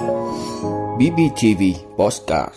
BBTV Postcard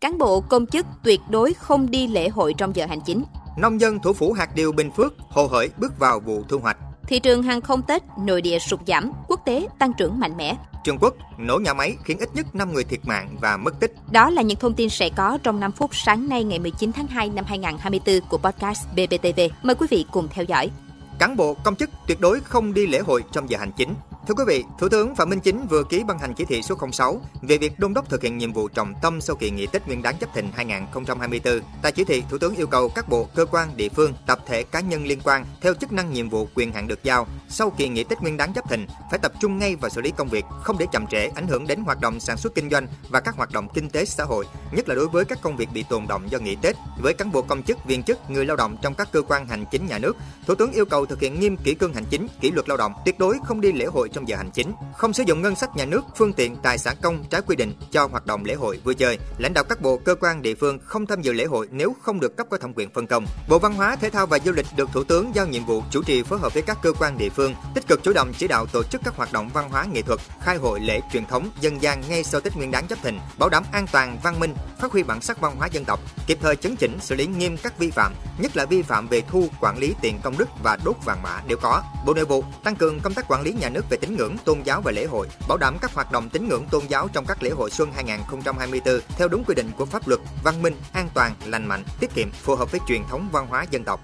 Cán bộ công chức tuyệt đối không đi lễ hội trong giờ hành chính. Nông dân thủ phủ hạt điều Bình Phước hồ hởi bước vào vụ thu hoạch. Thị trường hàng không Tết nội địa sụt giảm, quốc tế tăng trưởng mạnh mẽ. Trung Quốc nổ nhà máy khiến ít nhất 5 người thiệt mạng và mất tích. Đó là những thông tin sẽ có trong 5 phút sáng nay ngày 19 tháng 2 năm 2024 của podcast BBTV. Mời quý vị cùng theo dõi. Cán bộ công chức tuyệt đối không đi lễ hội trong giờ hành chính. Thưa quý vị, Thủ tướng Phạm Minh Chính vừa ký ban hành chỉ thị số 06 về việc đôn đốc thực hiện nhiệm vụ trọng tâm sau kỳ nghỉ Tết Nguyên đán Giáp Thìn 2024. Tại chỉ thị, Thủ tướng yêu cầu các bộ, cơ quan, địa phương, tập thể cá nhân liên quan theo chức năng nhiệm vụ quyền hạn được giao sau kỳ nghỉ Tết Nguyên đán Giáp Thìn phải tập trung ngay vào xử lý công việc, không để chậm trễ ảnh hưởng đến hoạt động sản xuất kinh doanh và các hoạt động kinh tế xã hội, nhất là đối với các công việc bị tồn động do nghỉ Tết. Với cán bộ công chức, viên chức, người lao động trong các cơ quan hành chính nhà nước, Thủ tướng yêu cầu thực hiện nghiêm kỷ cương hành chính, kỷ luật lao động, tuyệt đối không đi lễ hội trong giờ hành chính, không sử dụng ngân sách nhà nước, phương tiện, tài sản công trái quy định cho hoạt động lễ hội vui chơi. Lãnh đạo các bộ, cơ quan, địa phương không tham dự lễ hội nếu không được cấp có thẩm quyền phân công. Bộ Văn hóa, Thể thao và Du lịch được Thủ tướng giao nhiệm vụ chủ trì phối hợp với các cơ quan địa phương, tích cực chủ động chỉ đạo tổ chức các hoạt động văn hóa nghệ thuật, khai hội lễ truyền thống dân gian ngay sau Tết Nguyên đán Giáp Thìn, bảo đảm an toàn, văn minh, phát huy bản sắc văn hóa dân tộc, kịp thời chấn chỉnh xử lý nghiêm các vi phạm, nhất là vi phạm về thu, quản lý tiền công đức và đốt vàng mã nếu có. Bộ Nội vụ tăng cường công tác quản lý nhà nước về tín ngưỡng, tôn giáo và lễ hội, bảo đảm các hoạt động tín ngưỡng tôn giáo trong các lễ hội xuân 2024 theo đúng quy định của pháp luật, văn minh, an toàn, lành mạnh, tiết kiệm, phù hợp với truyền thống văn hóa dân tộc.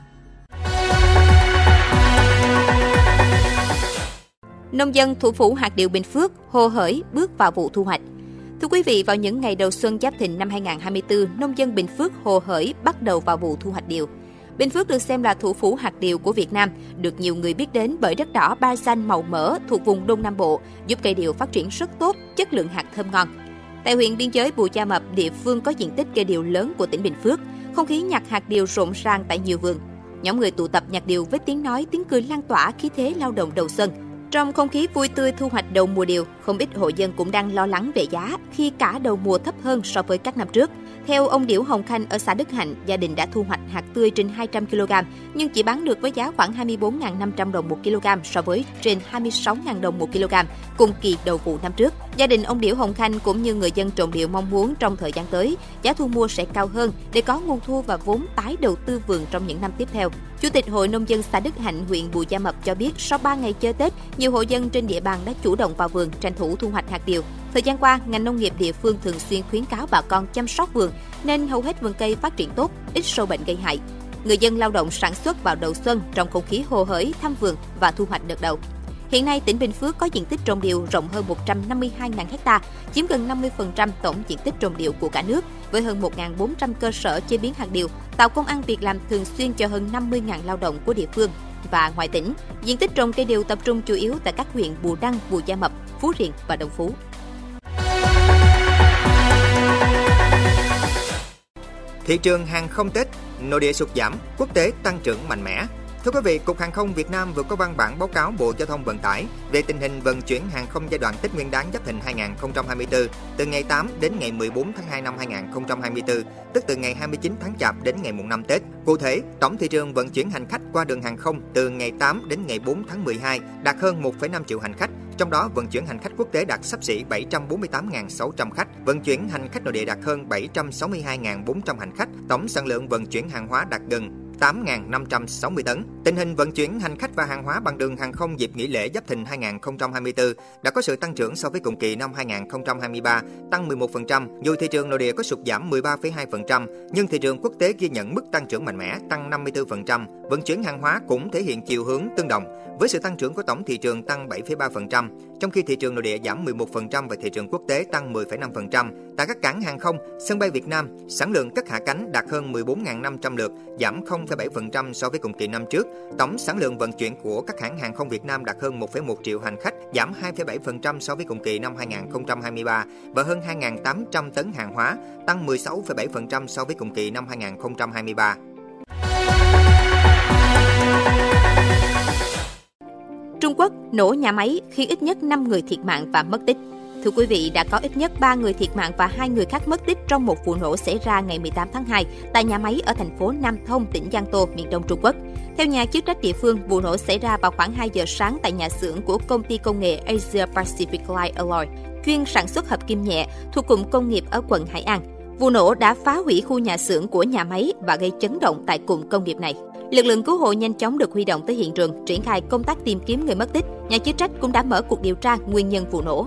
Nông dân thủ phủ hạt điều Bình Phước hồ hởi bước vào vụ thu hoạch. Thưa quý vị, vào những ngày đầu xuân Giáp Thìn năm 2024, nông dân Bình Phước hồ hởi bắt đầu vào vụ thu hoạch điều. Bình Phước được xem là thủ phủ hạt điều của Việt Nam, được nhiều người biết đến bởi đất đỏ ba xanh màu mỡ thuộc vùng Đông Nam Bộ, giúp cây điều phát triển rất tốt, chất lượng hạt thơm ngon. Tại huyện biên giới Bù Gia Mập, địa phương có diện tích cây điều lớn của tỉnh Bình Phước, không khí nhặt hạt điều rộn ràng tại nhiều vườn. Nhóm người tụ tập nhặt điều với tiếng nói, tiếng cười lan tỏa khí thế lao động đầu xuân. Trong không khí vui tươi thu hoạch đầu mùa điều, không ít hộ dân cũng đang lo lắng về giá khi cả đầu mùa thấp hơn so với các năm trước. Theo ông Điểu Hồng Khanh ở xã Đức Hạnh, gia đình đã thu hoạch hạt tươi trên 200 kg nhưng chỉ bán được với giá khoảng 24.500 đồng một kg so với trên 26.000 đồng một kg cùng kỳ đầu vụ năm trước. Gia đình ông Điểu Hồng Khanh cũng như người dân trồng điều mong muốn trong thời gian tới, giá thu mua sẽ cao hơn để có nguồn thu và vốn tái đầu tư vườn trong những năm tiếp theo. Chủ tịch Hội Nông dân xã Đức Hạnh, huyện Bù Gia Mập cho biết sau 3 ngày chơi Tết, nhiều hộ dân trên địa bàn đã chủ động vào vườn tranh thủ thu hoạch hạt điều. Thời gian qua, ngành nông nghiệp địa phương thường xuyên khuyến cáo bà con chăm sóc vườn nên hầu hết vườn cây phát triển tốt, ít sâu bệnh gây hại. Người dân lao động sản xuất vào đầu xuân trong không khí hồ hởi thăm vườn và thu hoạch đợt đầu. Hiện nay, tỉnh Bình Phước có diện tích trồng điều rộng hơn 152.000 ha, chiếm gần 50% tổng diện tích trồng điều của cả nước, với hơn 1.400 cơ sở chế biến hạt điều, tạo công ăn việc làm thường xuyên cho hơn 50.000 lao động của địa phương và ngoài tỉnh. Diện tích trồng cây điều tập trung chủ yếu tại các huyện Bù Đăng, Bù Gia Mập, Phú Riềng và Đồng Phú. Thị trường hàng không Tết, nội địa sụt giảm, quốc tế tăng trưởng mạnh mẽ. Thưa quý vị, Cục Hàng không Việt Nam vừa có văn bản báo cáo Bộ Giao thông Vận tải về tình hình vận chuyển hàng không giai đoạn Tết Nguyên đán Giáp Thìn 2024 từ ngày 8 đến ngày 14 tháng 2 năm 2024, tức từ ngày 29 tháng Chạp đến ngày mùng 5 Tết. Cụ thể, tổng thị trường vận chuyển hành khách qua đường hàng không từ ngày 8 đến ngày 4 tháng 12 đạt hơn 1,5 triệu hành khách, trong đó vận chuyển hành khách quốc tế đạt sắp xỉ 748.600 khách, vận chuyển hành khách nội địa đạt hơn 762.400 hành khách, tổng sản lượng vận chuyển hàng hóa đạt gần 8.560 tấn. Tình hình vận chuyển hành khách và hàng hóa bằng đường hàng không dịp nghỉ lễ Giáp Thìn 2024 đã có sự tăng trưởng so với cùng kỳ năm 2023, tăng 11%, dù thị trường nội địa có sụt giảm 13,2%, nhưng thị trường quốc tế ghi nhận mức tăng trưởng mạnh mẽ, tăng 54%. Vận chuyển hàng hóa cũng thể hiện chiều hướng tương đồng, với sự tăng trưởng của tổng thị trường tăng 7,3%, trong khi thị trường nội địa giảm 11% và thị trường quốc tế tăng 10,5%. Tại các cảng hàng không, sân bay Việt Nam, sản lượng cất hạ cánh đạt hơn 14.500 lượt, giảm 0,7% so với cùng kỳ năm trước. Tổng sản lượng vận chuyển của các hãng hàng không Việt Nam đạt hơn 1,1 triệu hành khách, giảm 2,7% so với cùng kỳ năm 2023 và hơn 2.800 tấn hàng hóa, tăng 16,7% so với cùng kỳ năm 2023. Trung Quốc nổ nhà máy khiến ít nhất 5 người thiệt mạng và mất tích. Thưa quý vị, đã có ít nhất 3 người thiệt mạng và 2 người khác mất tích trong một vụ nổ xảy ra ngày 18 tháng 2 tại nhà máy ở thành phố Nam Thông, tỉnh Giang Tô, miền Đông Trung Quốc. Theo nhà chức trách địa phương, vụ nổ xảy ra vào khoảng 2 giờ sáng tại nhà xưởng của công ty công nghệ Asia Pacific Light Alloy, chuyên sản xuất hợp kim nhẹ thuộc cụm công nghiệp ở quận Hải An. Vụ nổ đã phá hủy khu nhà xưởng của nhà máy và gây chấn động tại cụm công nghiệp này. Lực lượng cứu hộ nhanh chóng được huy động tới hiện trường, triển khai công tác tìm kiếm người mất tích. Nhà chức trách cũng đã mở cuộc điều tra nguyên nhân vụ nổ.